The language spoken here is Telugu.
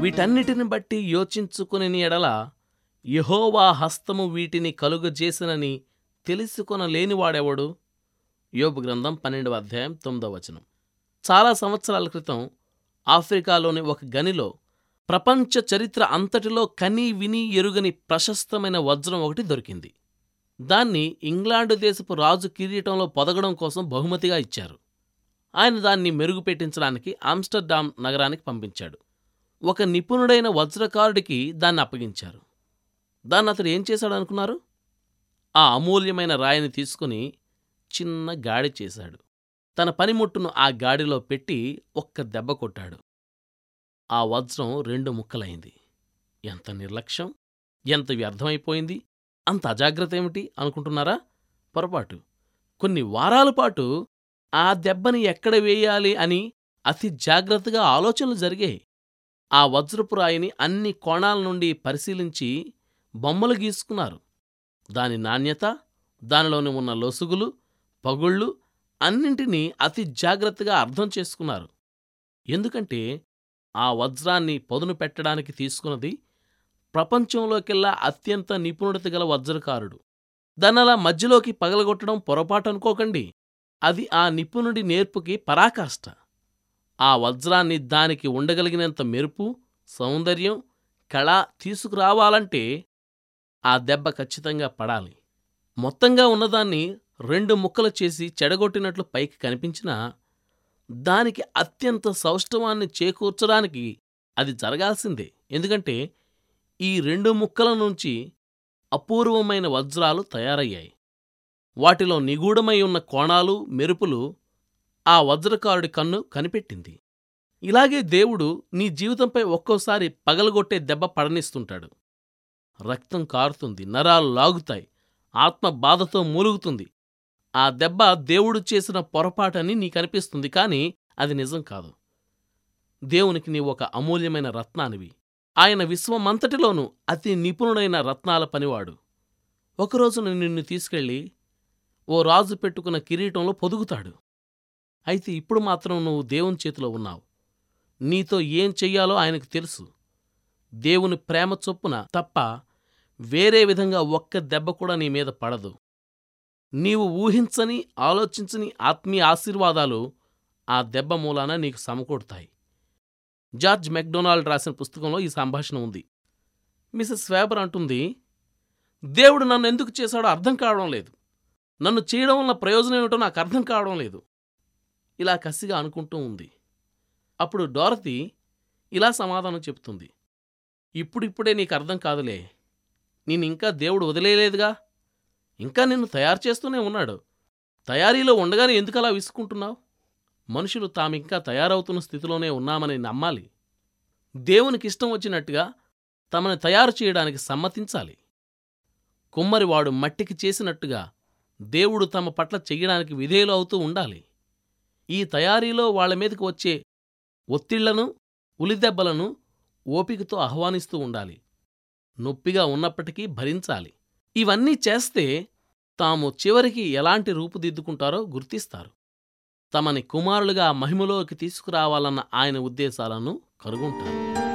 వీటన్నిటిని బట్టి యోచించుకుని ఎడల యహోవా హస్తము వీటిని కలుగజేసినని తెలుసుకొనలేనివాడెవడు? యోబు గ్రంథం పన్నెండవ అధ్యాయం తొమ్మిదవ వచనం. చాలా సంవత్సరాల క్రితం ఆఫ్రికాలోని ఒక గనిలో ప్రపంచ చరిత్ర అంతటిలో కనీ విని ఎరుగని ప్రశస్తమైన వజ్రం ఒకటి దొరికింది. దాన్ని ఇంగ్లాండు దేశపు రాజు కిరీటంలో పొదగడం కోసం బహుమతిగా ఇచ్చారు. ఆయన దాన్ని మెరుగుపెట్టించడానికి ఆమ్స్టర్డామ్ నగరానికి పంపించాడు. ఒక నిపుణుడైన వజ్రకారుడికి దాన్ని అప్పగించారు. దాన్ని అతడు ఏం చేశాడనుకున్నారు? ఆ అమూల్యమైన రాయిని తీసుకుని చిన్న గాడి చేశాడు. తన పనిముట్టును ఆ గాడిలో పెట్టి ఒక్క దెబ్బ కొట్టాడు. ఆ వజ్రం రెండు ముక్కలైంది. ఎంత నిర్లక్ష్యం ఎంత వ్యర్థమైపోయింది అంత అజాగ్రత్త ఏమిటి అనుకుంటున్నారా? పొరపాటు. కొన్ని వారాల పాటు ఆ దెబ్బని ఎక్కడ వేయాలి అని అతి జాగ్రత్తగా ఆలోచనలు జరిగాయి. ఆ వజ్రపు రాయిని అన్ని కోణాల నుండి పరిశీలించి బొమ్మలు గీసుకున్నారు. దాని నాణ్యత దానిలోని ఉన్న లొసుగులు పగుళ్ళు అన్నింటినీ అతి జాగ్రత్తగా అర్థం చేసుకున్నారు. ఎందుకంటే ఆ వజ్రాన్ని పదును పెట్టడానికి తీసుకున్నది ప్రపంచంలోకెల్లా అత్యంత నిపుణుడత గల వజ్రకారుడు. దాన్నలా మధ్యలోకి పగలగొట్టడం పొరపాటు అనుకోకండి అది ఆ నిపుణుడి నేర్పుకి పరాకాష్ట. ఆ వజ్రాన్ని దానికి ఉండగలిగినంత మెరుపు సౌందర్యం కళ తీసుకురావాలంటే ఆ దెబ్బ ఖచ్చితంగా పడాలి. మొత్తంగా ఉన్నదాన్ని రెండు ముక్కలు చేసి చెడగొట్టినట్లు పైకి కనిపించినా దానికి అత్యంత సౌష్ఠవాన్ని చేకూర్చడానికి అది జరగాల్సిందే. ఎందుకంటే ఈ రెండు ముక్కల నుంచి అపూర్వమైన వజ్రాలు తయారయ్యాయి. వాటిలో నిగూఢమై ఉన్న కోణాలు మెరుపులు ఆ వజ్రకారుడి కన్ను కనిపెట్టింది. ఇలాగే దేవుడు నీ జీవితంపై ఒక్కోసారి పగలగొట్టే దెబ్బ పడనిస్తుంటాడు. రక్తం కారుతుంది నరాలు లాగుతాయి ఆత్మ బాధతో మూలుగుతుంది. ఆ దెబ్బ దేవుడు చేసిన పొరపాటని నీకనిపిస్తుంది కాని అది నిజం కాదు. దేవునికి నీ ఒక అమూల్యమైన రత్నానివి. ఆయన విశ్వమంతటిలోనూ అతి నిపుణుడైన రత్నాల పనివాడు. ఒకరోజున నిన్ను తీసుకెళ్ళి ఓ రాజు పెట్టుకున్న కిరీటంలో పొదుగుతాడు. అయితే ఇప్పుడు మాత్రం నువ్వు దేవుని చేతిలో ఉన్నావు. నీతో ఏం చెయ్యాలో ఆయనకు తెలుసు. దేవుని ప్రేమ చొప్పున తప్ప వేరే విధంగా ఒక్క దెబ్బ కూడా నీ మీద పడదు. నీవు ఊహించని ఆలోచించని ఆత్మీయ ఆశీర్వాదాలు ఆ దెబ్బ మూలాన నీకు సమకూడతాయి జార్జ్ మెక్డొనాల్డ్ రాసిన పుస్తకంలో ఈ సంభాషణ ఉంది. మిసెస్ వేబర్ అంటుంది దేవుడు నన్ను ఎందుకు చేశాడో అర్థం కావడం లేదు. నన్ను చేయడం వల్ల ప్రయోజనం ఏమిటో నాకు అర్థం కావడం లేదు. ఇలా కసిగా అనుకుంటూ ఉంది. అప్పుడు డోరతి ఇలా సమాధానం చెప్తుంది. ఇప్పుడిప్పుడే నీకు అర్థం కాదులే. ఇంకా దేవుడు వదిలేయలేదుగా? ఇంకా నిన్ను తయారు చేస్తూనే ఉన్నాడు. తయారీలో ఉండగానే ఎందుకలా విసుకుంటున్నావు మనుషులు తామింకా తయారవుతున్న స్థితిలోనే ఉన్నామని నమ్మాలి. దేవునికిష్టం వచ్చినట్టుగా తమని తయారు చేయడానికి సమ్మతించాలి. కుమ్మరివాడు మట్టికి చేసినట్టుగా దేవుడు తమ పట్ల చెయ్యడానికి విధేయులు అవుతూ ఉండాలి. ఈ తయారీలో వాళ్ళ మీదకి వచ్చే ఒత్తిళ్ళను ఉలిదెబ్బలను ఓపికతో ఆహ్వానిస్తూ ఉండాలి. నొప్పిగా ఉన్నప్పటికీ భరించాలి. ఇవన్నీ చేస్తే తాము చివరికి ఎలాంటి రూపుదిద్దుకుంటారో గుర్తిస్తారు. తమని కుమారులుగా మహిమలోకి తీసుకురావాలన్న ఆయన ఉద్దేశాలను కనుగొంటారు.